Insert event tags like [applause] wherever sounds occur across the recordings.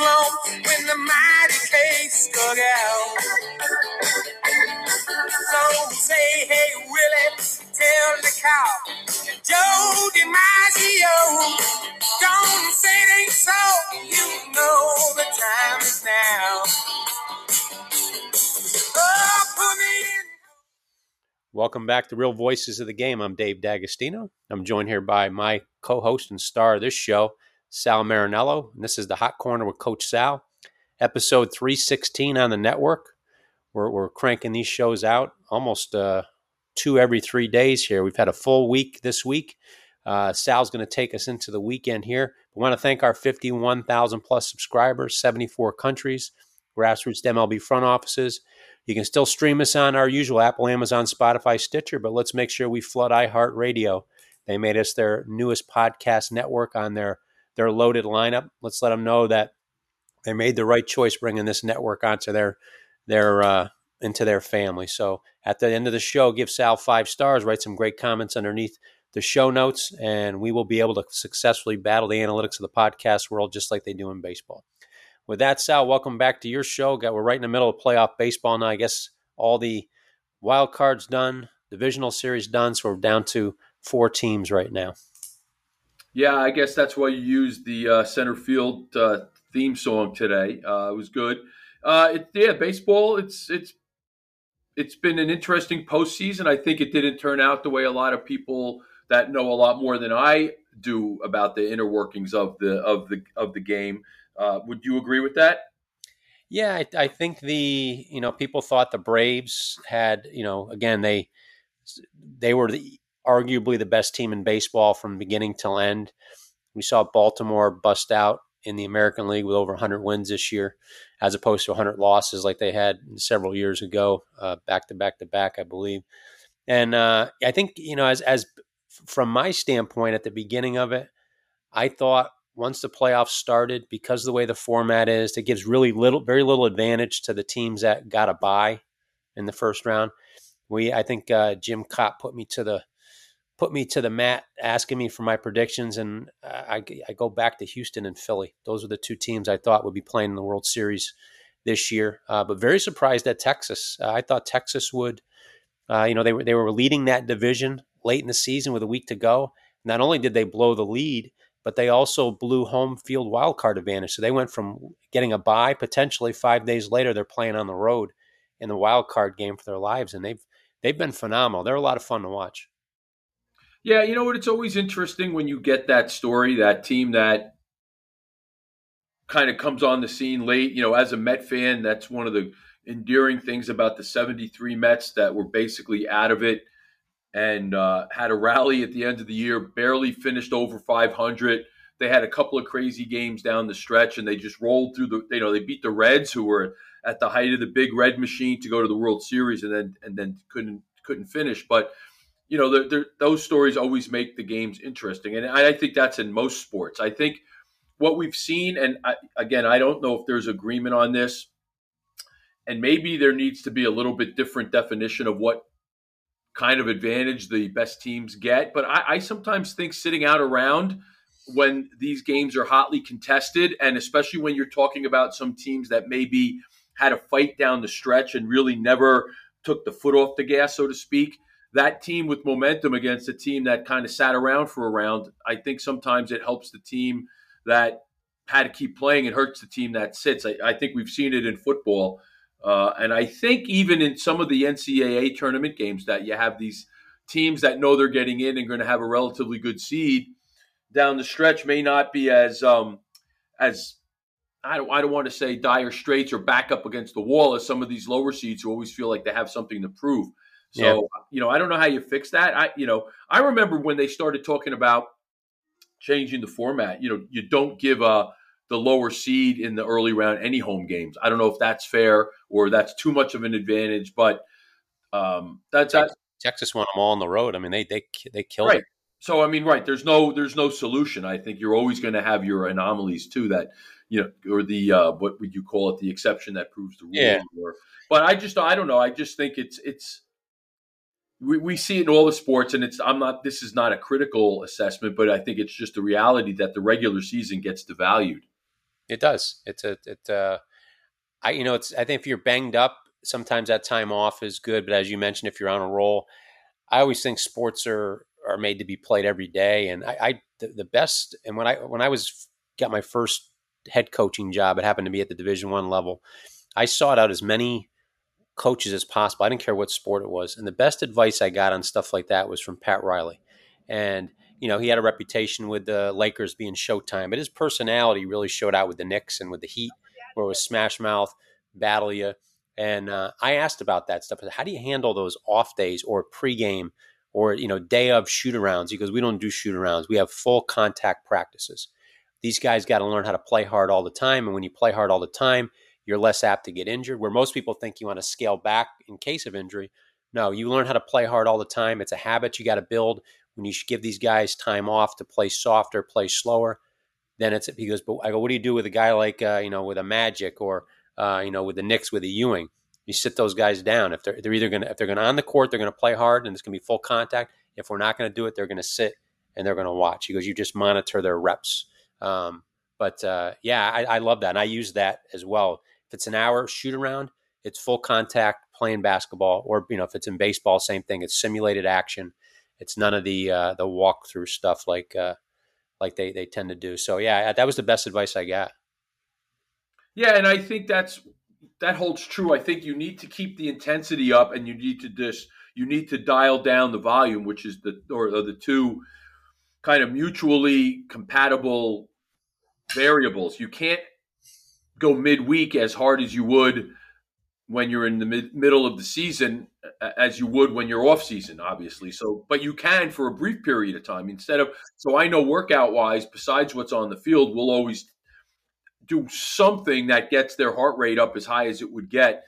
When the mighty case out. So say, hey Willie, tell the cow, Joe DiMaggio, don't say it ain't so. You know the time is now. Oh. Welcome back to Real Voices of the Game. I'm Dave D'Agostino. I'm joined here by my co-host and star of this show, Sal Marinello. And this is the Hot Corner with Coach Sal, episode 316 on the network. We're, we're cranking these shows out almost uh, two every three days here. We've had a full week this week. Uh, Sal's going to take us into the weekend here. We want to thank our 51,000 plus subscribers, 74 countries, grassroots MLB front offices. You can still stream us on our usual Apple, Amazon, Spotify, Stitcher, but let's make sure we flood iHeartRadio. They made us their newest podcast network on their their loaded lineup. Let's let them know that they made the right choice bringing this network onto their their uh, into their family. So at the end of the show, give Sal five stars, write some great comments underneath the show notes, and we will be able to successfully battle the analytics of the podcast world just like they do in baseball. With that, Sal, welcome back to your show. Got we're right in the middle of playoff baseball now. I guess all the wild cards done, divisional series done, so we're down to four teams right now. Yeah, I guess that's why you used the uh, center field uh, theme song today. Uh, it was good. Uh, it, yeah, baseball. It's it's it's been an interesting postseason. I think it didn't turn out the way a lot of people that know a lot more than I do about the inner workings of the of the of the game. Uh, would you agree with that? Yeah, I, I think the you know people thought the Braves had you know again they they were the, arguably the best team in baseball from beginning till end. We saw Baltimore bust out in the American League with over 100 wins this year, as opposed to 100 losses like they had several years ago, uh, back to back to back, I believe. And uh, I think you know, as as from my standpoint at the beginning of it, I thought once the playoffs started, because the way the format is, it gives really little, very little advantage to the teams that got a bye in the first round. We, I think uh, Jim Cott put me to the put me to the mat asking me for my predictions, and I, I go back to Houston and Philly. Those are the two teams I thought would be playing in the World Series this year. Uh, but very surprised at Texas. Uh, I thought Texas would. Uh, you know, they were they were leading that division late in the season with a week to go. Not only did they blow the lead, but they also blew home field wild card advantage. So they went from getting a bye potentially five days later. They're playing on the road in the wild card game for their lives, and they've they've been phenomenal. They're a lot of fun to watch. Yeah, you know what? It's always interesting when you get that story, that team that kind of comes on the scene late. You know, as a Met fan, that's one of the endearing things about the 73 Mets that were basically out of it and uh, had a rally at the end of the year, barely finished over 500. They had a couple of crazy games down the stretch, and they just rolled through the. You know, they beat the Reds, who were at the height of the big red machine to go to the World Series, and then and then couldn't couldn't finish. But you know, they're, they're, those stories always make the games interesting, and I, I, think that's in most sports. I think what we've seen, and I, again, I don't know if there's agreement on this, and maybe there needs to be a little bit different definition of what kind of advantage the best teams get. But I, I sometimes think sitting out around when these games are hotly contested, and especially when you're talking about some teams that maybe had a fight down the stretch and really never took the foot off the gas, so to speak. That team with momentum against a team that kind of sat around for a round, I think sometimes it helps the team that had to keep playing. It hurts the team that sits. I, I think we've seen it in football uh, and I think even in some of the NCAA tournament games that you have these teams that know they're getting in and going to have a relatively good seed down the stretch may not be as um, as I don't I don't want to say dire straits or back up against the wall as some of these lower seeds who always feel like they have something to prove. So yeah. you know I don't know how you fix that. I you know I remember when they started talking about changing the format. You know you don't give a the lower seed in the early round any home games. I don't know if that's fair or that's too much of an advantage, but um, that's Texas, Texas won them all on the road. I mean, they they they killed right. it. So I mean, right? There's no there's no solution. I think you're always going to have your anomalies too. That you know, or the uh, what would you call it? The exception that proves the rule. Yeah. Or, but I just I don't know. I just think it's it's we, we see it in all the sports, and it's I'm not. This is not a critical assessment, but I think it's just a reality that the regular season gets devalued. It does. It's a it. Uh, I you know it's. I think if you're banged up, sometimes that time off is good. But as you mentioned, if you're on a roll, I always think sports are are made to be played every day. And I, I the, the best. And when I when I was got my first head coaching job, it happened to be at the Division One level. I sought out as many coaches as possible. I didn't care what sport it was. And the best advice I got on stuff like that was from Pat Riley. And, you know, he had a reputation with the Lakers being Showtime, but his personality really showed out with the Knicks and with the Heat, where it was smash mouth, battle you. And uh, I asked about that stuff. How do you handle those off days or pregame or, you know, day of shoot arounds? Because we don't do shoot arounds. We have full contact practices. These guys got to learn how to play hard all the time. And when you play hard all the time, you're less apt to get injured. Where most people think you want to scale back in case of injury, no, you learn how to play hard all the time. It's a habit you got to build. When you should give these guys time off to play softer, play slower, then it's he goes. But I go, what do you do with a guy like uh, you know with a Magic or uh, you know with the Knicks with a Ewing? You sit those guys down. If they're they're either gonna if they're gonna on the court, they're gonna play hard and it's gonna be full contact. If we're not gonna do it, they're gonna sit and they're gonna watch. He goes, you just monitor their reps. Um, but uh, yeah, I, I, love that, and I use that as well. If it's an hour shoot around, it's full contact playing basketball, or you know, if it's in baseball, same thing. It's simulated action. It's none of the uh, the walkthrough stuff like uh, like they they tend to do. So yeah, that was the best advice I got. Yeah, and I think that's that holds true. I think you need to keep the intensity up, and you need to just you need to dial down the volume, which is the or, or the two kind of mutually compatible variables. You can't go midweek as hard as you would when you're in the mid- middle of the season as you would when you're off season obviously. So but you can for a brief period of time. Instead of so i know workout wise besides what's on the field we'll always do something that gets their heart rate up as high as it would get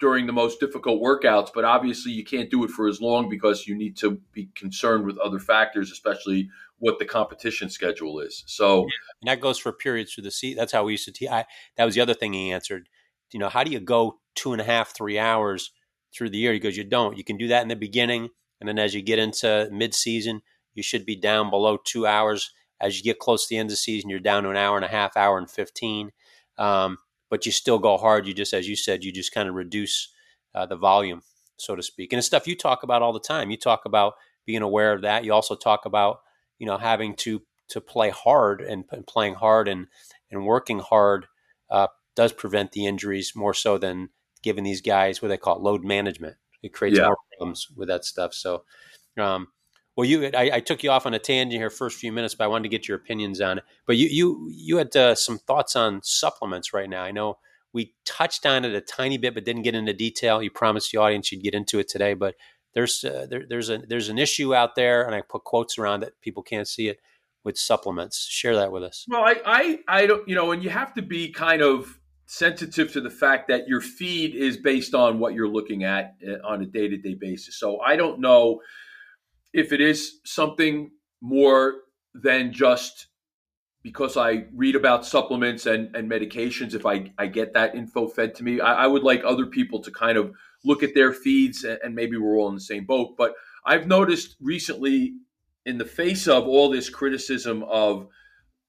during the most difficult workouts. But obviously you can't do it for as long because you need to be concerned with other factors especially what the competition schedule is. So and that goes for periods through the season. That's how we used to. Te- I, that was the other thing he answered. You know, how do you go two and a half, three hours through the year? He goes, you don't. You can do that in the beginning, and then as you get into mid-season, you should be down below two hours. As you get close to the end of the season, you're down to an hour and a half, hour and fifteen. Um, but you still go hard. You just, as you said, you just kind of reduce uh, the volume, so to speak. And it's stuff you talk about all the time. You talk about being aware of that. You also talk about you know having to to play hard and, and playing hard and and working hard uh, does prevent the injuries more so than giving these guys what they call it, load management. It creates yeah. more problems with that stuff. So, um, well, you I, I, took you off on a tangent here first few minutes, but I wanted to get your opinions on it. But you you you had uh, some thoughts on supplements right now. I know we touched on it a tiny bit, but didn't get into detail. You promised the audience you'd get into it today, but there's uh, there, there's a there's an issue out there, and I put quotes around it. People can't see it with supplements. Share that with us. Well, I I, I don't you know, and you have to be kind of sensitive to the fact that your feed is based on what you're looking at uh, on a day to day basis. So I don't know if it is something more than just because I read about supplements and, and medications, if I, I get that info fed to me, I, I would like other people to kind of look at their feeds and maybe we're all in the same boat. But I've noticed recently, in the face of all this criticism of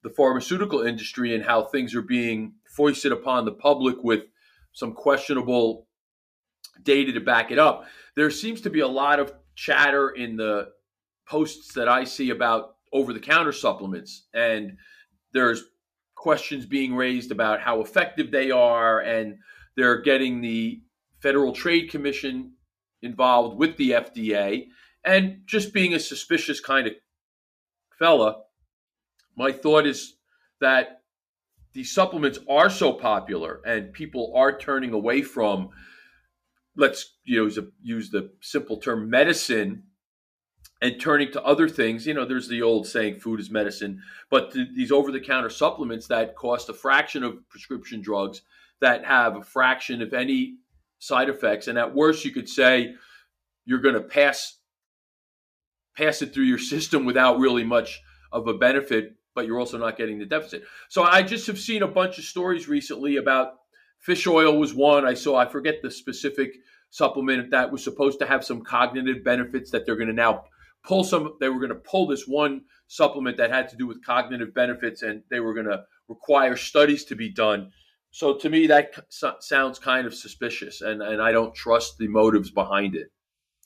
the pharmaceutical industry and how things are being foisted upon the public with some questionable data to back it up, there seems to be a lot of chatter in the posts that I see about over the counter supplements. And there's questions being raised about how effective they are, and they're getting the Federal Trade Commission involved with the FDA. And just being a suspicious kind of fella, my thought is that these supplements are so popular and people are turning away from let's use a, use the simple term medicine and turning to other things. You know, there's the old saying, food is medicine, but th- these over the counter supplements that cost a fraction of prescription drugs that have a fraction, if any, side effects. And at worst, you could say you're going to pass pass it through your system without really much of a benefit, but you're also not getting the deficit. So I just have seen a bunch of stories recently about fish oil was one. I saw, I forget the specific supplement that was supposed to have some cognitive benefits that they're going to now pull some they were going to pull this one supplement that had to do with cognitive benefits and they were going to require studies to be done so to me that sounds kind of suspicious and and I don't trust the motives behind it.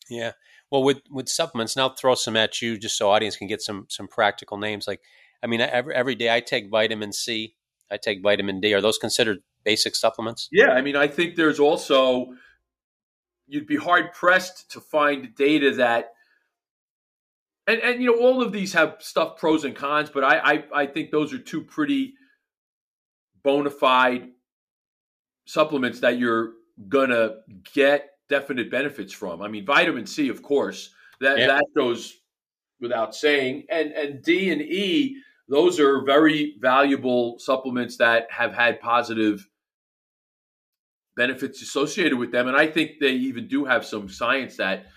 Yeah. Well with with supplements and I'll throw some at you just so audience can get some some practical names like I mean every every day I take vitamin C I take vitamin D. Are those considered basic supplements? Yeah I mean I think there's also you'd be hard pressed to find data that and and you know all of these have stuff pros and cons, but I I, I think those are two pretty bona fide supplements that you're gonna get definite benefits from. I mean, vitamin C, of course, that yeah. that goes without saying, and and D and E, those are very valuable supplements that have had positive benefits associated with them, and I think they even do have some science that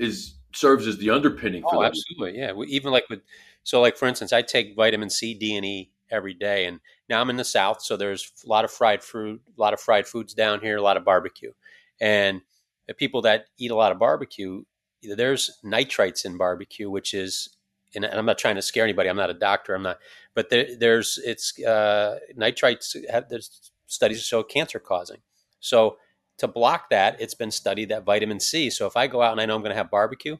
is serves as the underpinning for oh, that. Absolutely, yeah. Even like with so, like for instance, I take vitamin C, D, and E every day, and now I'm in the South, so there's a lot of fried fruit, a lot of fried foods down here, a lot of barbecue, and the people that eat a lot of barbecue, there's nitrites in barbecue, which is and I'm not trying to scare anybody. I'm not a doctor. I'm not, but there, there's it's uh, nitrites. Have, there's studies show cancer causing. So to block that, it's been studied that vitamin C. So if I go out and I know I'm going to have barbecue,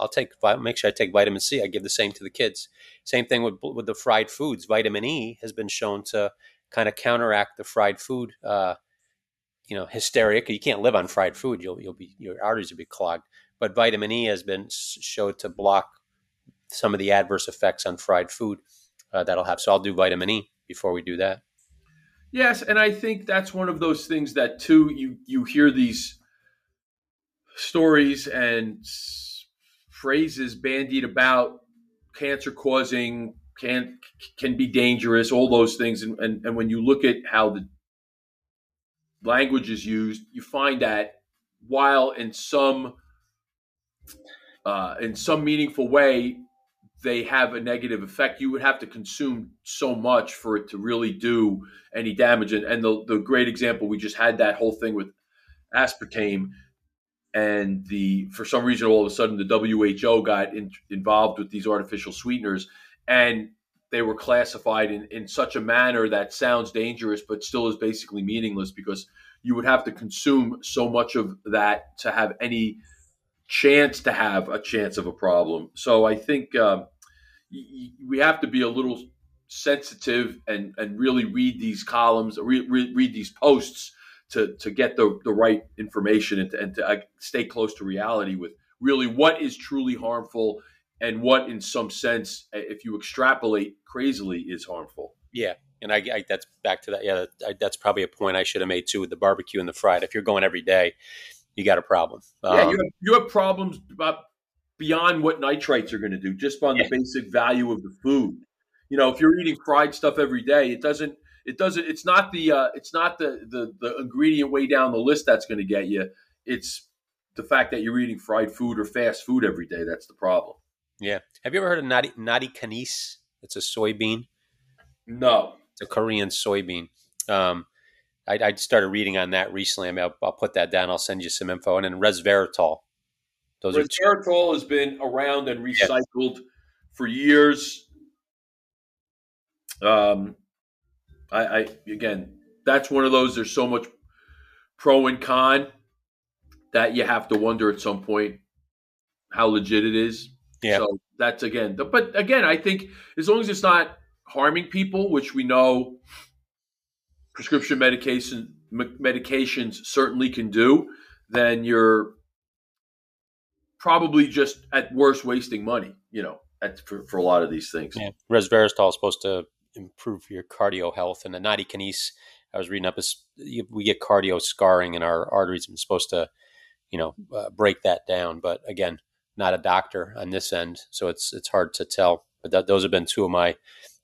I'll take make sure I take vitamin C. I give the same to the kids. Same thing with with the fried foods. Vitamin E has been shown to kind of counteract the fried food, uh, you know, hysteria. You can't live on fried food; you'll you'll be your arteries will be clogged. But vitamin E has been showed to block some of the adverse effects on fried food uh, that'll have. So I'll do vitamin E before we do that. Yes, and I think that's one of those things that too you you hear these stories and phrases bandied about cancer causing can can be dangerous, all those things, and, and and when you look at how the language is used, you find that while in some uh, in some meaningful way they have a negative effect. You would have to consume so much for it to really do any damage. And, and the, the great example, we just had that whole thing with aspartame. And the for some reason, all of a sudden, the WHO got in, involved with these artificial sweeteners, and they were classified in, in such a manner that sounds dangerous, but still is basically meaningless because you would have to consume so much of that to have any chance to have a chance of a problem. So I think um, we have to be a little sensitive and, and really read these columns, read, read these posts to, to get the, the right information and to, and to uh, stay close to reality with really what is truly harmful and what, in some sense, if you extrapolate crazily, is harmful. Yeah, and I, I, that's back to that. Yeah, that, that's probably a point I should have made too with the barbecue and the fried. If you're going every day, you got a problem. Um, yeah, you have, you have problems beyond what nitrites are going to do, just on yeah. the basic value of the food. You know, if you're eating fried stuff every day, it doesn't. It doesn't. It's not the. Uh, it's not the, the the ingredient way down the list that's going to get you. It's the fact that you're eating fried food or fast food every day. That's the problem. Yeah. Have you ever heard of nati, nati khanis? It's a soybean. No. It's a Korean soybean. Um, I, I started reading on that recently. I mean, I'll, I'll, put that down. I'll send you some info. And then resveratrol. Those resveratrol has been around and recycled for years. Um, I, I again, that's one of those. There's so much pro and con that you have to wonder at some point how legit it is. Yeah. So that's again, but again, I think as long as it's not harming people, which we know prescription medication medications certainly can do, then you're probably just at worst wasting money. You know, at, for, for a lot of these things. Yeah. Resveratrol is supposed to improve your cardio health, and the nattokinase I was reading up is we get cardio scarring in our arteries. and supposed to, you know, uh, break that down. But again, not a doctor on this end, so it's it's hard to tell. But that, those have been two of my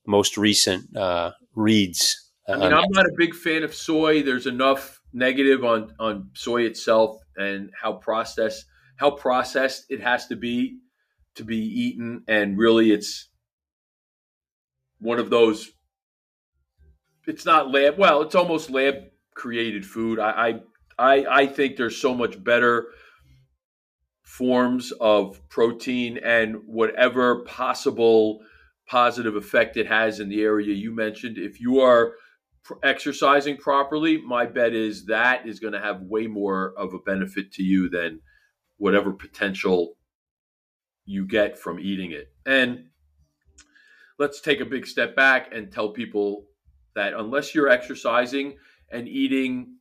most recent uh, reads I mean, I'm not a big fan of soy. There's enough negative on on soy itself and how processed how processed it has to be to be eaten, and really, it's one of those. It's not lab. Well, it's almost lab created food. I, I I think there's so much better forms of protein and whatever possible positive effect it has in the area you mentioned. If you are exercising properly, my bet is that is going to have way more of a benefit to you than whatever potential you get from eating it. And let's take a big step back and tell people that unless you're exercising and eating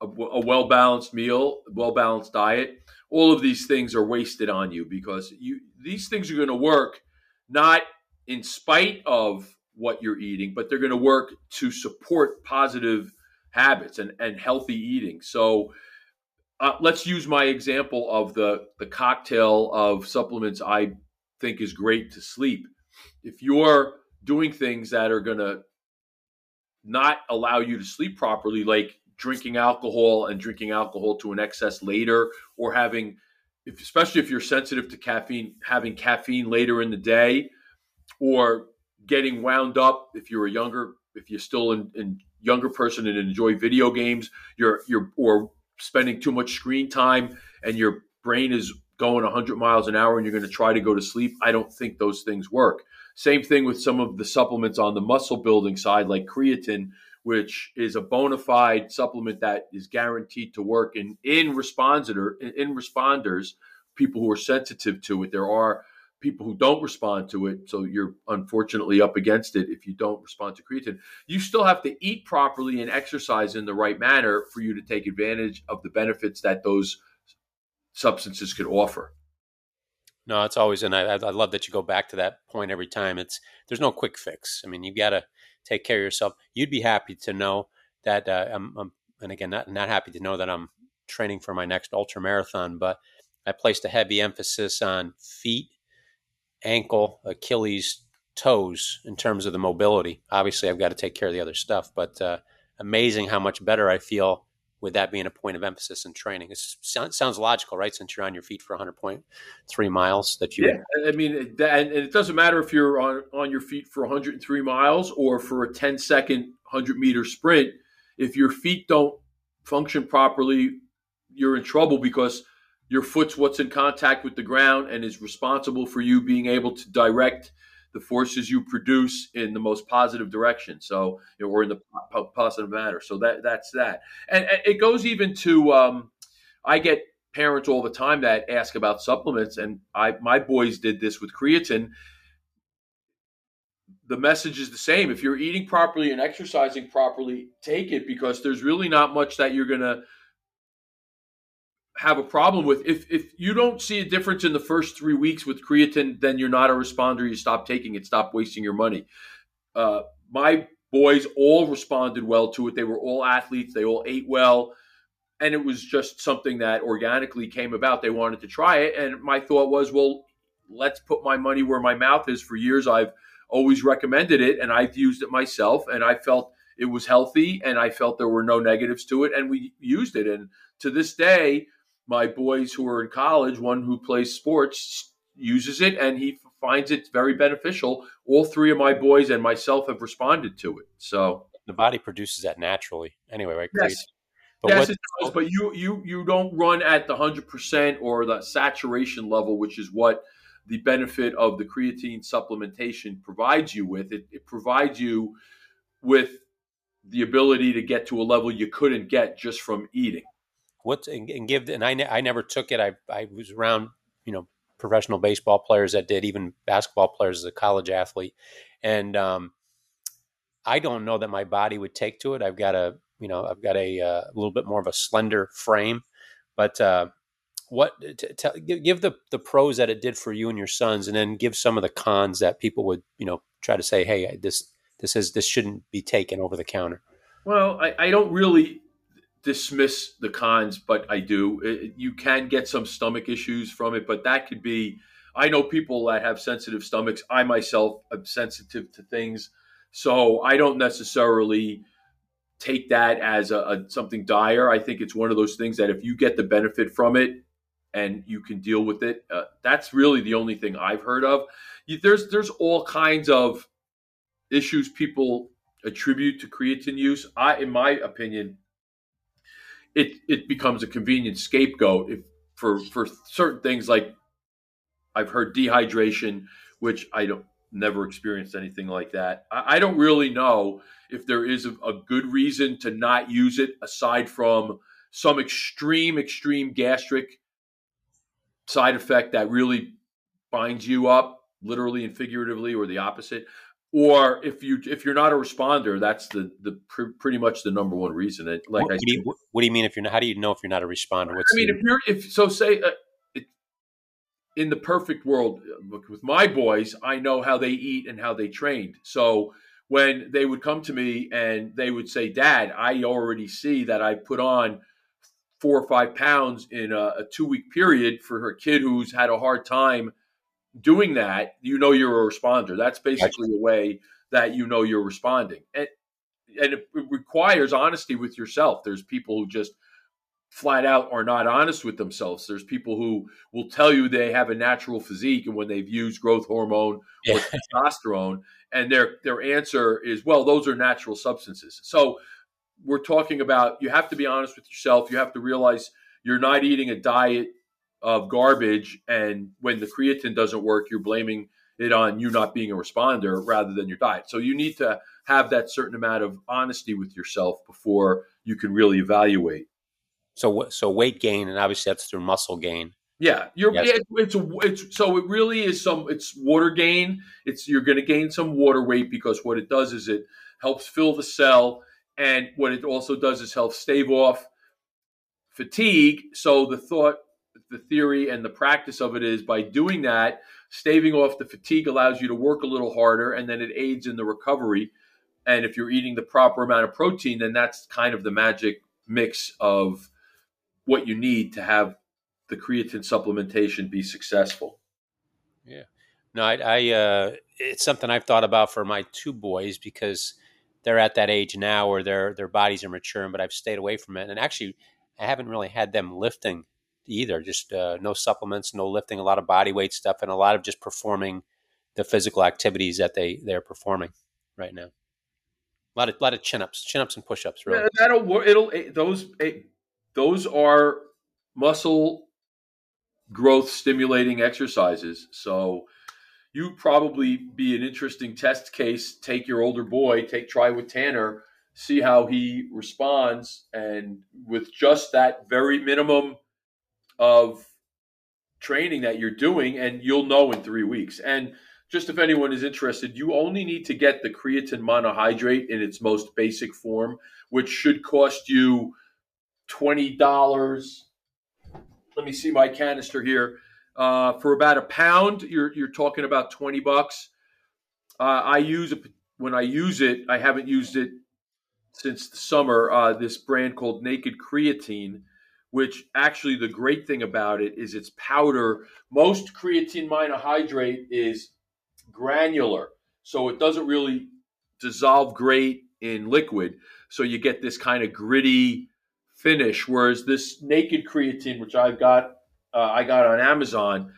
a, a well balanced meal, well balanced diet, all of these things are wasted on you because you these things are going to work not in spite of what you're eating, but they're going to work to support positive habits and, and healthy eating. So uh, let's use my example of the, the cocktail of supplements I think is great to sleep. If you're doing things that are going to not allow you to sleep properly, like drinking alcohol and drinking alcohol to an excess later, or having, if, especially if you're sensitive to caffeine, having caffeine later in the day, or getting wound up if you're a younger, if you're still in, in younger person and enjoy video games, you're you're or spending too much screen time and your brain is going 100 miles an hour and you're going to try to go to sleep. I don't think those things work. Same thing with some of the supplements on the muscle building side, like creatine, which is a bona fide supplement that is guaranteed to work in in responder in responders, people who are sensitive to it. There are people who don't respond to it, so you're unfortunately up against it if you don't respond to creatine. You still have to eat properly and exercise in the right manner for you to take advantage of the benefits that those substances could offer. No, it's always, and I, I love that you go back to that point every time. It's there's no quick fix. I mean, you've got to take care of yourself. You'd be happy to know that uh, I'm, I'm, and again, not not happy to know that I'm training for my next ultra marathon, but I placed a heavy emphasis on feet, ankle, Achilles, toes in terms of the mobility. Obviously, I've got to take care of the other stuff, but uh, amazing how much better I feel with that being a point of emphasis in training. It sounds logical, right? Since you're on your feet for 100.3 miles, that you. Yeah, I mean, and it doesn't matter if you're on on your feet for 103 miles or for a 10 second 100 meter sprint. If your feet don't function properly, you're in trouble because your foot's what's in contact with the ground and is responsible for you being able to direct the forces you produce in the most positive direction. So, you know, or in the positive manner. So that that's that, and, and it goes even to. Um, I get parents all the time that ask about supplements, and I my boys did this with creatine. The message is the same. If you're eating properly and exercising properly, take it because there's really not much that you're to have a problem with if if you don't see a difference in the first three weeks with creatine, then you're not a responder. You stop taking it. Stop wasting your money. Uh, my boys all responded well to it. They were all athletes. They all ate well, and it was just something that organically came about. They wanted to try it, and my thought was, well, let's put my money where my mouth is. For years, I've always recommended it, and I've used it myself, and I felt it was healthy, and I felt there were no negatives to it, and we used it. And to this day, my boys who are in college, one who plays sports uses it and he finds it very beneficial. All three of my boys and myself have responded to it. So the body produces that naturally anyway, right? Yes. But yes, what, it does. But you you you don't run at the hundred percent or the saturation level, which is what the benefit of the creatine supplementation provides you with. It, it provides you with the ability to get to a level you couldn't get just from eating what and, and give and I, ne- I never took it. I, I was around you know professional baseball players that did even basketball players as a college athlete. And um, i don't know that my body would take to it. I've got a you know i've got a, uh, little bit more of a slender frame. But uh, what t- t- give the the pros that it did for you and your sons and then give some of the cons that people would you know try to say hey this this is this shouldn't be taken over the counter. Well i, I don't really dismiss the cons, but I do. It, you can get some stomach issues from it, but that could be. I know people that have sensitive stomachs. I myself am sensitive to things, so I don't necessarily take that as a, a, something dire. I think it's one of those things that if you get the benefit from it and you can deal with it, uh, that's really the only thing I've heard of. There's there's all kinds of issues people attribute to creatine use. I, in my opinion, it it becomes a convenient scapegoat if for for certain things like I've heard dehydration, which I don't never experienced anything like that. I, I don't really know if there is a, a good reason to not use it aside from some extreme, extreme gastric side effect that really binds you up, literally and figuratively, or the opposite. Or if you if you're not a responder, that's the the pr- pretty much the number one reason. It, like what, I what do, you, what do you mean if you're not? How do you know if you're not a responder? What's I mean, the, if you're if so, say uh, it, in the perfect world with my boys, I know how they eat and how they trained. So when they would come to me and they would say, "Dad, I already see that I put on." four or five pounds in a, a two week period for her kid who's had a hard time doing that, you know you're a responder. That's basically a way that you know you're responding. And, and it requires honesty with yourself. There's people who just flat out are not honest with themselves. There's people who will tell you they have a natural physique and when they've used growth hormone or yeah. testosterone and their their answer is well those are natural substances. So we're talking about you have to be honest with yourself. You have to realize you're not eating a diet of garbage, and when the creatine doesn't work, you're blaming it on you not being a responder rather than your diet. So you need to have that certain amount of honesty with yourself before you can really evaluate. So, so weight gain, and obviously that's through muscle gain. Yeah, you're. Yes. It, it's it's so it really is some. It's water gain. It's you're going to gain some water weight because what it does is it helps fill the cell and what it also does is help stave off fatigue. So the thought, the theory, and the practice of it is by doing that, staving off the fatigue allows you to work a little harder and then it aids in the recovery. And if you're eating the proper amount of protein, then that's kind of the magic mix of what you need to have the creatine supplementation be successful. Yeah. No, I, I uh, it's something I've thought about for my two boys because – they're at that age now where their their bodies are maturing, but I've stayed away from it. And actually, I haven't really had them lifting either. Just uh, no supplements, no lifting, a lot of body weight stuff, and a lot of just performing the physical activities that they they're performing right now. A lot of lot of chin ups, chin ups, and push ups. Really, yeah, that'll it'll those those are muscle growth stimulating exercises. So you probably be an interesting test case. Take your older boy, take try with Tanner, see how he responds, and with just that very minimum of training that you're doing, and you'll know in three weeks. And just if anyone is interested, you only need to get the creatine monohydrate in its most basic form, which should cost you twenty dollars. Let me see my canister here. Uh, for about a pound, you're you're talking about twenty bucks. Uh, I use it when I use it. I haven't used it since the summer. Uh, this brand called Naked Creatine, which actually the great thing about it is it's powder. Most creatine monohydrate is granular, so it doesn't really dissolve great in liquid. So you get this kind of gritty finish. Whereas this Naked Creatine, which I've got uh, I got on Amazon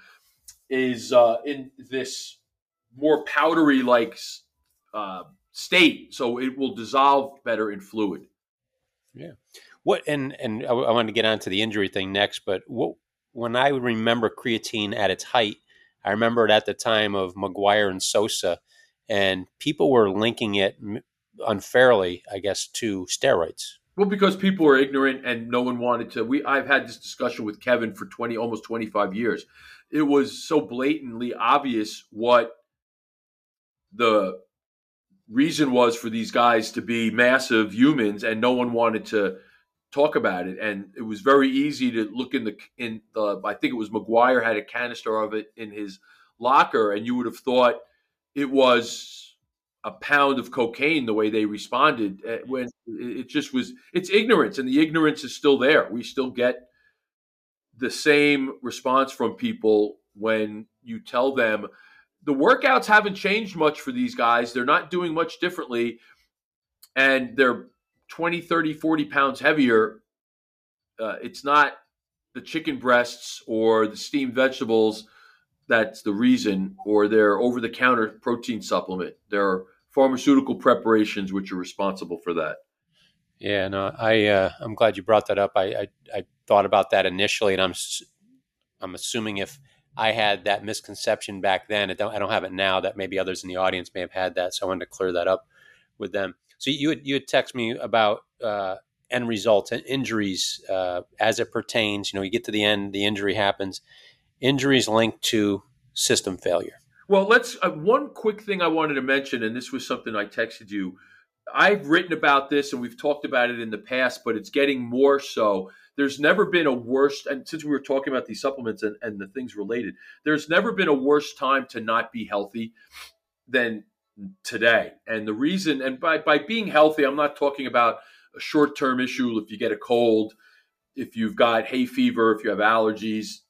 is uh, in this more powdery like uh, state, so it will dissolve better in fluid. Yeah. What and and I, I want to get on to the injury thing next, but what when I remember creatine at its height, I remember it at the time of McGuire and Sosa, and people were linking it unfairly, I guess, to steroids. Well, because people are ignorant and no one wanted to. We I've had this discussion with Kevin for twenty, almost twenty five years. It was so blatantly obvious what the reason was for these guys to be massive humans, and no one wanted to talk about it. And it was very easy to look in the in the. I think it was McGuire had a canister of it in his locker, and you would have thought it was a pound of cocaine the way they responded uh, when it just was it's ignorance and the ignorance is still there we still get the same response from people when you tell them the workouts haven't changed much for these guys they're not doing much differently and they're 20 30 40 pounds heavier uh, it's not the chicken breasts or the steamed vegetables that's the reason, or their over the counter protein supplement. There are pharmaceutical preparations which are responsible for that. Yeah, no, I uh, I'm glad you brought that up. I, I, I thought about that initially, and I'm I'm assuming if I had that misconception back then, I don't I don't have it now. That maybe others in the audience may have had that, so I wanted to clear that up with them. So you had, you had text me about uh, end results and injuries uh, as it pertains. You know, you get to the end, the injury happens. Injuries linked to system failure. Well, let's uh, one quick thing I wanted to mention, and this was something I texted you. I've written about this and we've talked about it in the past, but it's getting more so. There's never been a worse, and since we were talking about these supplements and, and the things related, there's never been a worse time to not be healthy than today. And the reason, and by, by being healthy, I'm not talking about a short term issue if you get a cold, if you've got hay fever, if you have allergies,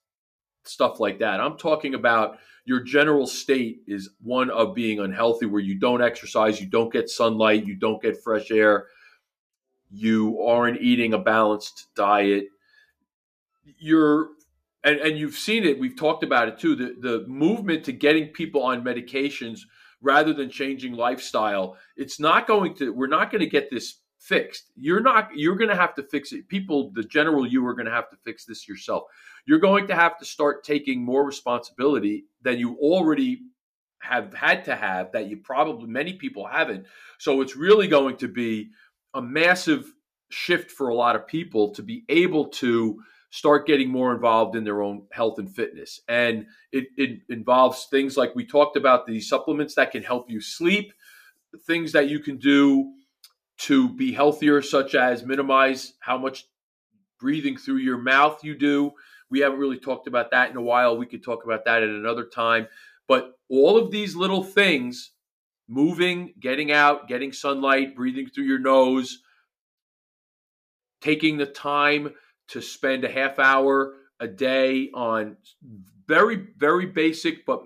stuff like that. I'm talking about your general state is one of being unhealthy where you don't exercise, you don't get sunlight, you don't get fresh air, you aren't eating a balanced diet. You're and, and you've seen it, we've talked about it too. The the movement to getting people on medications rather than changing lifestyle, it's not going to we're not going to get this fixed. You're not you're going to have to fix it. People, the general you are going to have to fix this yourself. You're going to have to start taking more responsibility than you already have had to have that you probably many people haven't. So it's really going to be a massive shift for a lot of people to be able to start getting more involved in their own health and fitness. And it, it involves things like we talked about the supplements that can help you sleep, things that you can do to be healthier, such as minimize how much breathing through your mouth you do. We haven't really talked about that in a while. We could talk about that at another time. But all of these little things moving, getting out, getting sunlight, breathing through your nose, taking the time to spend a half hour a day on very, very basic but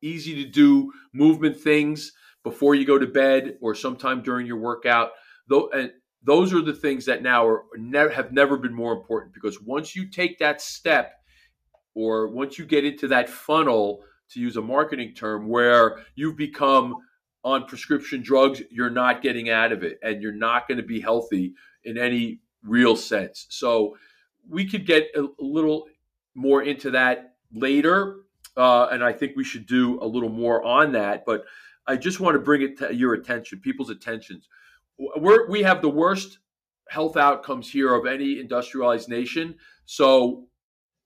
easy to do movement things before you go to bed or sometime during your workout. Though, and those are the things that now are never have never been more important because once you take that step or once you get into that funnel to use a marketing term where you've become on prescription drugs you're not getting out of it and you're not going to be healthy in any real sense. So we could get a, little more into that later uh, and i think we should do a little more on that but i just want to bring it to your attention people's attentions we're, we have the worst health outcomes here of any industrialized nation. So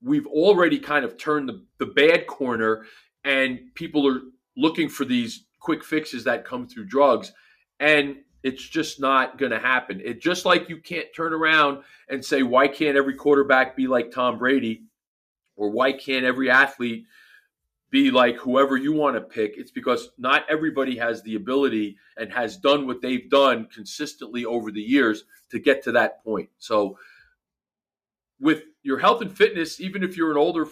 we've already kind of turned the, the bad corner, and people are looking for these quick fixes that come through drugs. And it's just not going to happen. It just like you can't turn around and say, why can't every quarterback be like Tom Brady? Or why can't every athlete be like whoever you want to pick. It's because not everybody has the ability and has done what they've done consistently over the years to get to that point. So, with your health and fitness, even if you're an older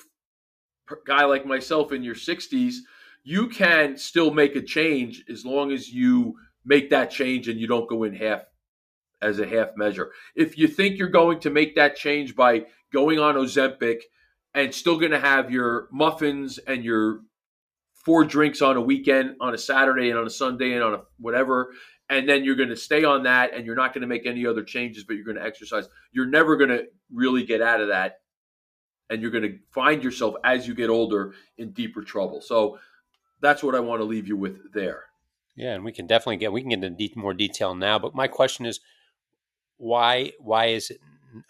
guy like myself in your 60s, you can still make a change as long as you make that change and you don't go in half as a half measure. If you think you're going to make that change by going on Ozempic and still going to have your muffins and your four drinks on a weekend, on a Saturday and on a Sunday and on a whatever. And then you're going to stay on that and you're not going to make any other changes, but you're going to exercise. You're never going to really get out of that. And you're going to find yourself as you get older in deeper trouble. So that's what I want to leave you with there. Yeah, and we can definitely get we can get into more detail now. But my question is, why why is it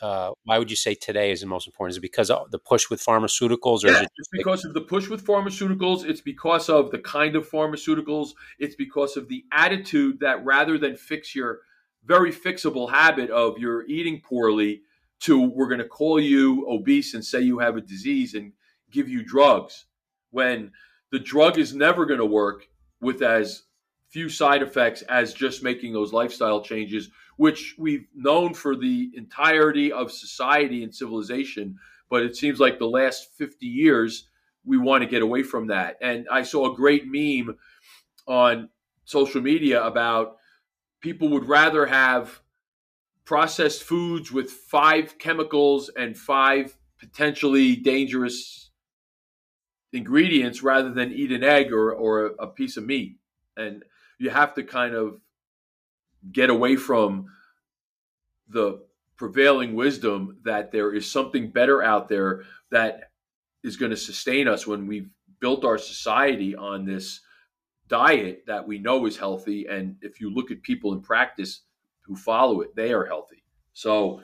uh, why would you say today is the most important? Is it because of the push with pharmaceuticals, or yeah, it it's because of the push with pharmaceuticals? It's because of the kind of pharmaceuticals. It's because of the attitude that rather than fix your very fixable habit of you're eating poorly, to we're going to call you obese and say you have a disease and give you drugs, when the drug is never going to work with as few side effects as just making those lifestyle changes, which we've known for the entirety of society and civilization. But it seems like the last 50 years, we want to get away from that. And I saw a great meme on social media about people would rather have processed foods with five chemicals and five potentially dangerous ingredients rather than eat an egg or, or a piece of meat. And you have to kind of get away from the prevailing wisdom that there is something better out there that is going to sustain us when we've built our society on this diet that we know is healthy. And if you look at people in practice who follow it, they are healthy. So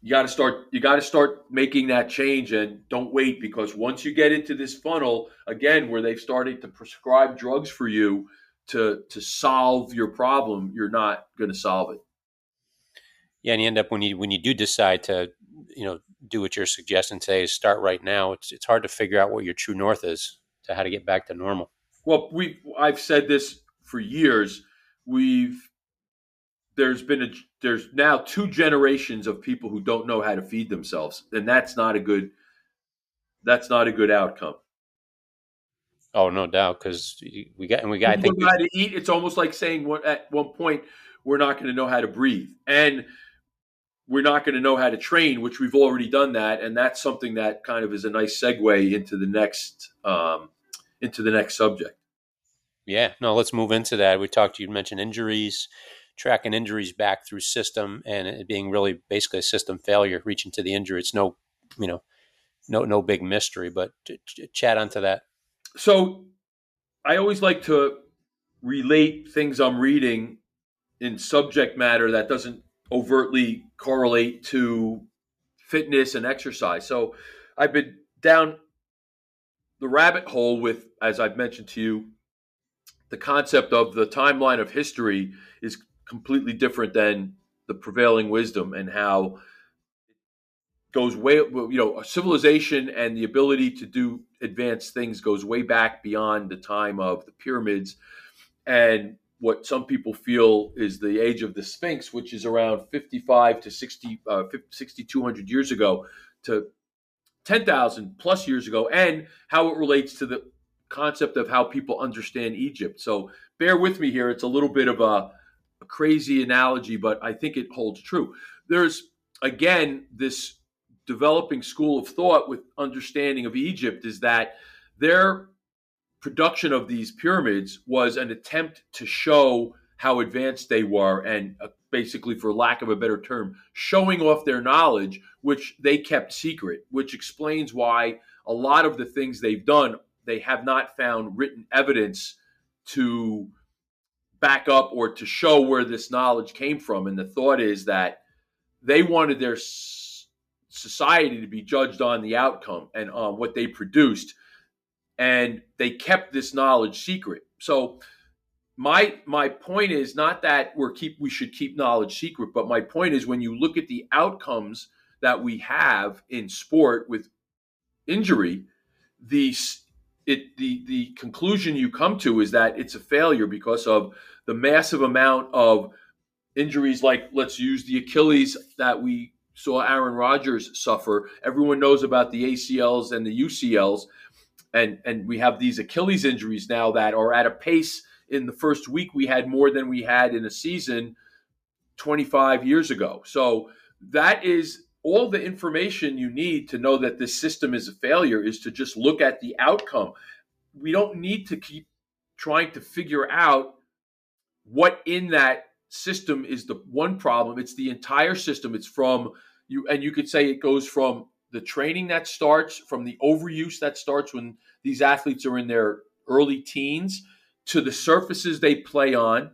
you got to start you got to start making that change and don't wait because once you get into this funnel again where they've started to prescribe drugs for you to to solve your problem you're not going to solve it. Yeah and you end up when you when you do decide to you know do what you're suggesting today is start right now it's it's hard to figure out what your true north is to how to get back to normal. Well we i've said this for years we've there's been a there's now two generations of people who don't know how to feed themselves and that's not a good that's not a good outcome oh no doubt because we got and we got I think how to eat it's almost like saying what at one point we're not going to know how to breathe and we're not going to know how to train which we've already done that and that's something that kind of is a nice segue into the next um, into the next subject yeah no let's move into that we talked you mentioned injuries tracking injuries back through system and it being really basically a system failure reaching to the injury. It's no, you know, no no big mystery. But chat onto that. So I always like to relate things I'm reading in subject matter that doesn't overtly correlate to fitness and exercise. So I've been down the rabbit hole with, as I've mentioned to you, the concept of the timeline of history is completely different than the prevailing wisdom and how it goes way you know civilization and the ability to do advanced things goes way back beyond the time of the pyramids and what some people feel is the age of the sphinx which is around 55 to 60 uh, 6200 years ago to 10,000 plus years ago and how it relates to the concept of how people understand Egypt. So bear with me here. It's a little bit of a a crazy analogy, but I think it holds true. There's, again, this developing school of thought with understanding of Egypt is that their production of these pyramids was an attempt to show how advanced they were and uh, basically for lack of a better term showing off their knowledge which they kept secret which explains why a lot of the things they've done they have not found written evidence to back up or to show where this knowledge came from. And the thought is that they wanted their society to be judged on the outcome and on what they produced. And they kept this knowledge secret. So my my point is not that we're keep we should keep knowledge secret, but my point is when you look at the outcomes that we have in sport with injury, the it the the conclusion you come to is that it's a failure because of the massive amount of injuries like let's use the Achilles that we saw Aaron Rodgers suffer. Everyone knows about the ACLs and the UCLs and and we have these Achilles injuries now that are at a pace in the first week we had more than we had in a season 25 years ago. So that is all the information you need to know that this system is a failure is to just look at the outcome. We don't need to keep trying to figure out what in that system is the one problem. It's the entire system. It's from you, and you could say it goes from the training that starts, from the overuse that starts when these athletes are in their early teens, to the surfaces they play on,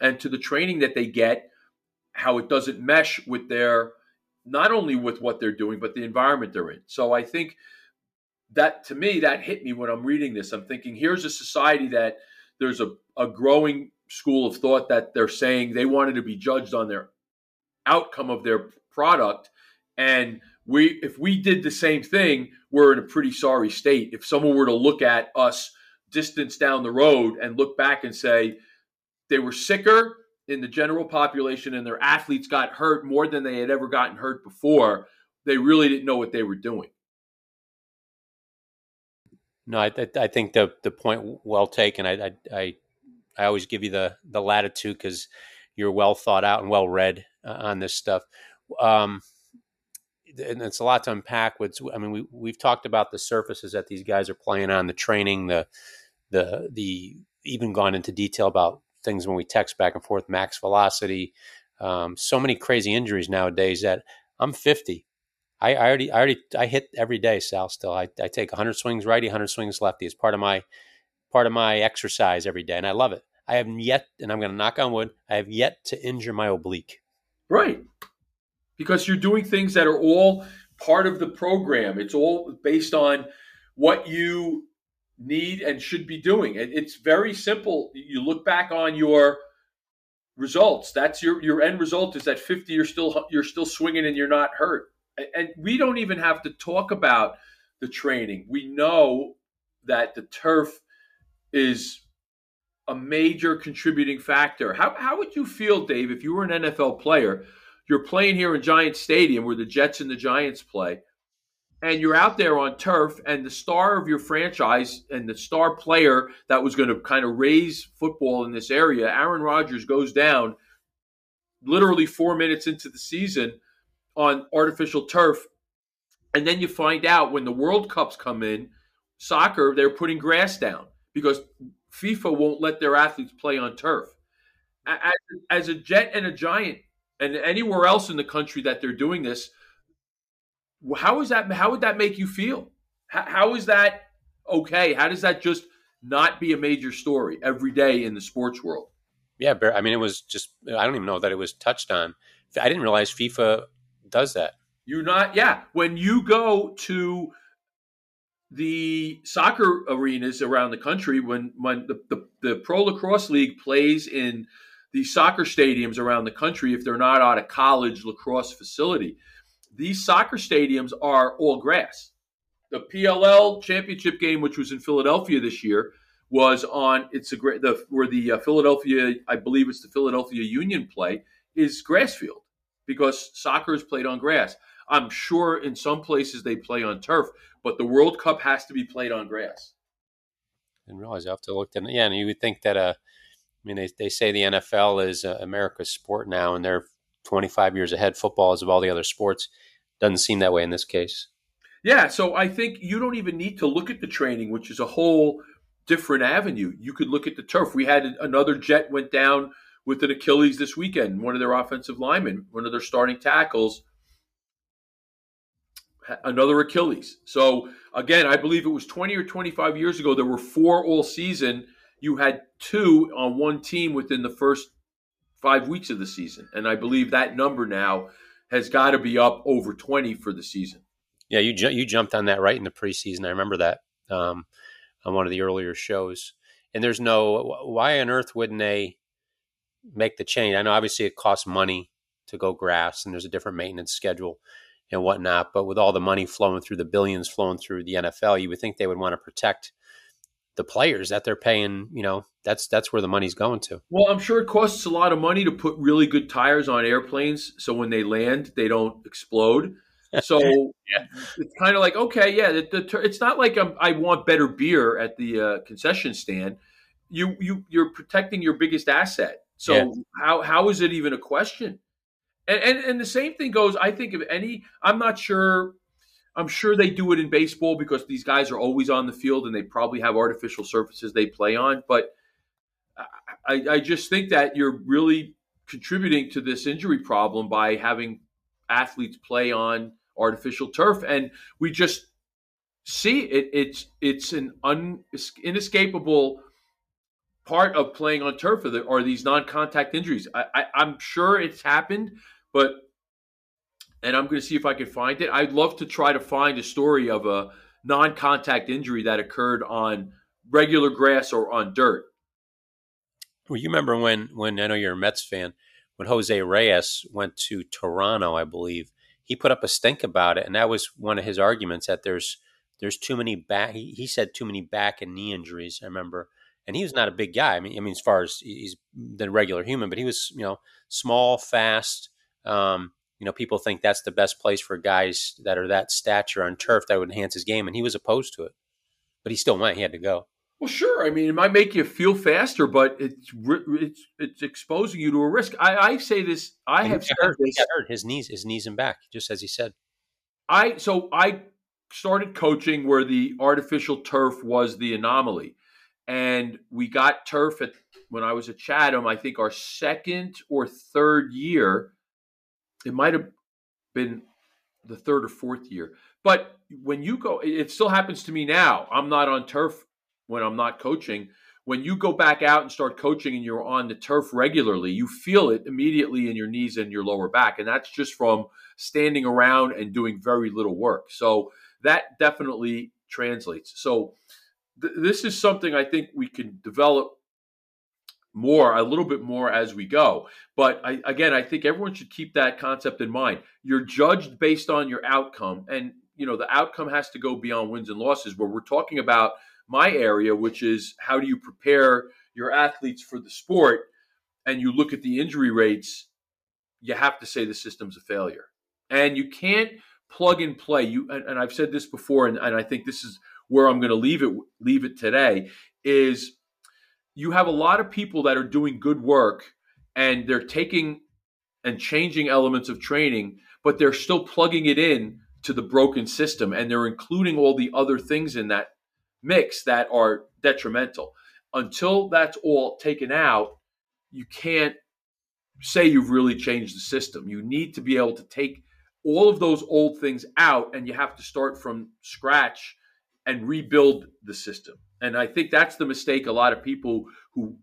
and to the training that they get, how it doesn't mesh with their not only with what they're doing, but the environment they're in. So I think that to me, that hit me when I'm reading this. I'm thinking, here's a society that there's a, a growing school of thought that they're saying they wanted to be judged on their outcome of their product. And we if we did the same thing, we're in a pretty sorry state. If someone were to look at us distance down the road and look back and say they were sicker in the general population and their athletes got hurt more than they had ever gotten hurt before, they really didn't know what they were doing. No, I, I think the the point well taken. I I I always give you the the latitude because you're well thought out and well read uh, on this stuff. Um, and it's a lot to unpack. With I mean, we we've talked about the surfaces that these guys are playing on, the training, the the the even gone into detail about things when we text back and forth, max velocity, Um, so many crazy injuries nowadays that I'm 50. I, I, already, I already, I hit every day, Sal. Still, I, I take 100 swings righty, 100 swings lefty. It's part of my, part of my exercise every day, and I love it. I have yet, and I'm going to knock on wood, I have yet to injure my oblique. Right, because you're doing things that are all part of the program. It's all based on what you need and should be doing. And it's very simple. You look back on your results. That's your your end result is that 50 you're still you're still swinging and you're not hurt. And we don't even have to talk about the training. We know that the turf is a major contributing factor. How how would you feel, Dave, if you were an NFL player? You're playing here in Giant Stadium where the Jets and the Giants play and you're out there on turf, and the star of your franchise and the star player that was going to kind of raise football in this area, Aaron Rodgers, goes down literally four minutes into the season on artificial turf. And then you find out when the World Cups come in, soccer, they're putting grass down because FIFA won't let their athletes play on turf. As, as a Jet and a Giant, and anywhere else in the country that they're doing this, how is that? How would that make you feel? how, how is that okay? How does that just not be a major story every day in the sports world? Yeah, I mean, it was just, I don't even know that it was touched on. I didn't realize FIFA does that. You're not, yeah. When you go to the soccer arenas around the country, when, when the, the, the Pro Lacrosse League plays in the soccer stadiums around the country, if they're not at a college lacrosse facility, these soccer stadiums are all grass. The PLL championship game, which was in Philadelphia this year, was on. It's a great the where the uh, Philadelphia, I believe it's the Philadelphia Union play is grass field because soccer is played on grass. I'm sure in some places they play on turf, but the World Cup has to be played on grass. Didn't realize I have to look at Yeah, and you would think that. Uh, I mean, they they say the NFL is uh, America's sport now, and they're 25 years ahead. Football is of all the other sports. Doesn't seem that way in this case. Yeah, so I think you don't even need to look at the training, which is a whole different avenue. You could look at the turf. We had another jet went down with an Achilles this weekend. One of their offensive linemen, one of their starting tackles, another Achilles. So again, I believe it was 20 or 25 years ago. There were four all season. You had two on one team within the first five weeks of the season, and I believe that number now has got to be up over 20 for the season. Yeah, you ju- you jumped on that right in the preseason. I remember that um, on one of the earlier shows. And there's no why on earth wouldn't they make the change? I know obviously it costs money to go grass, and there's a different maintenance schedule and whatnot. But with all the money flowing through the billions flowing through the NFL, you would think they would want to protect the players that they're paying, you know, that's that's where the money's going to. Well, I'm sure it costs a lot of money to put really good tires on airplanes so when they land, they don't explode. [laughs] So yeah. it's kind of like okay, yeah, the, the, it's not like I'm, i want better beer at the uh, concession stand. You you you're protecting your biggest asset. So yeah. how how is it even a question? And, and and the same thing goes. I think of any. I'm not sure I'm sure they do it in baseball because these guys are always on the field and they probably have artificial surfaces they play on. But I, I just think that you're really contributing to this injury problem by having athletes play on artificial turf, and we just see it. It's it's an un, inescapable part of playing on turf are, the, are these non-contact injuries. I, I, I'm sure it's happened, but and I'm going to see if I can find it. I'd love to try to find a story of a non-contact injury that occurred on regular grass or on dirt. Well, you remember when when I know you're a Mets fan when Jose Reyes went to Toronto, I believe he put up a stink about it, and that was one of his arguments that there's there's too many back. He, he said too many back and knee injuries. I remember, and he was not a big guy. I mean, I mean as far as he's the regular human, but he was you know small, fast. Um, you know, people think that's the best place for guys that are that stature on turf that would enhance his game, and he was opposed to it. But he still went. He had to go. Well, sure. I mean, it might make you feel faster, but it's it's it's exposing you to a risk. I, I say this. I and have said hurt, this. hurt his knees, his knees and back, just as he said. I so I started coaching where the artificial turf was the anomaly, and we got turf at when I was at Chatham. I think our second or third year, it might have been the third or fourth year. But when you go, it still happens to me now. I'm not on turf when I'm not coaching. When you go back out and start coaching and you're on the turf regularly, you feel it immediately in your knees and your lower back. And that's just from standing around and doing very little work. So that definitely translates. So th- this is something I think we can develop more, a little bit more as we go. But I, again, I think everyone should keep that concept in mind. You're judged based on your outcome, and you know the outcome has to go beyond wins and losses. But we're talking about my area, which is how do you prepare your athletes for the sport, and you look at the injury rates. You have to say the system's a failure, and you can't plug and play. You and, and I've said this before, and, and I think this is where I'm going to leave it leave it today. Is you have a lot of people that are doing good work and they're taking and changing elements of training, but they're still plugging it in to the broken system and they're including all the other things in that mix that are detrimental. Until that's all taken out, you can't say you've really changed the system. You need to be able to take all of those old things out and you have to start from scratch and rebuild the system. And I think that's the mistake a lot of people who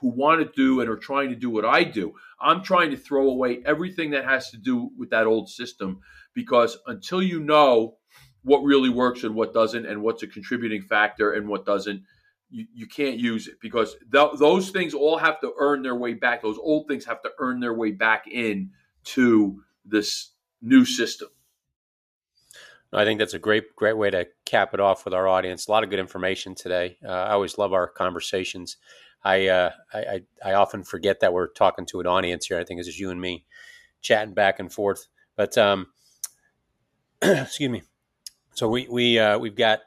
who want to do and are trying to do what I do. I'm trying to throw away everything that has to do with that old system because until you know what really works and what doesn't and what's a contributing factor and what doesn't you, you can't use it because th- those things all have to earn their way back those old things have to earn their way back in to this new system I think that's a great, great way to cap it off with our audience. A lot of good information today. Uh, I always love our conversations. I, uh, I, I often forget that we're talking to an audience here. I think it's just you and me chatting back and forth. But um, [clears throat] excuse me. So we we uh, we've got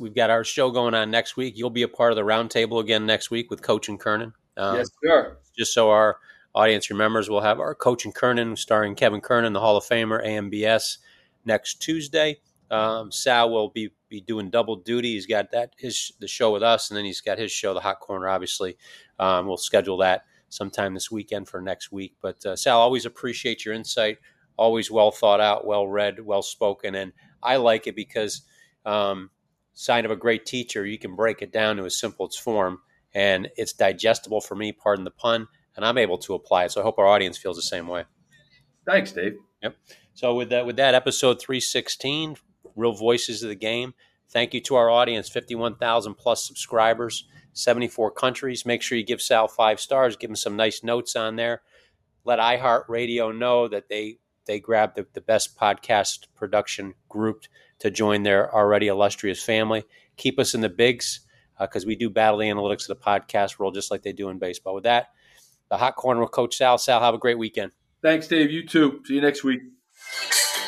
we've got our show going on next week. You'll be a part of the roundtable again next week with Coach and Kernan. Um, yes, sir. Just so our audience remembers, we'll have our Coach and Kernan starring Kevin Kernan, the Hall of Famer, AMBS next Tuesday. Um, Sal will be be doing double duty. He's got that his the show with us, and then he's got his show, the Hot Corner. Obviously, um, we'll schedule that sometime this weekend for next week. But uh, Sal, always appreciate your insight. Always well thought out, well read, well spoken, and I like it because um, sign of a great teacher. You can break it down to a simplest form, and it's digestible for me. Pardon the pun, and I'm able to apply it. So I hope our audience feels the same way. Thanks, Dave. Yep. So with that, with that episode 316, real voices of the game. Thank you to our audience, 51,000 plus subscribers, 74 countries. Make sure you give Sal five stars, give him some nice notes on there. Let iHeartRadio know that they they grabbed the, the best podcast production group to join their already illustrious family. Keep us in the bigs because uh, we do battle the analytics of the podcast world just like they do in baseball. With that, the hot corner with Coach Sal. Sal, have a great weekend. Thanks, Dave. You too. See you next week. Thank you.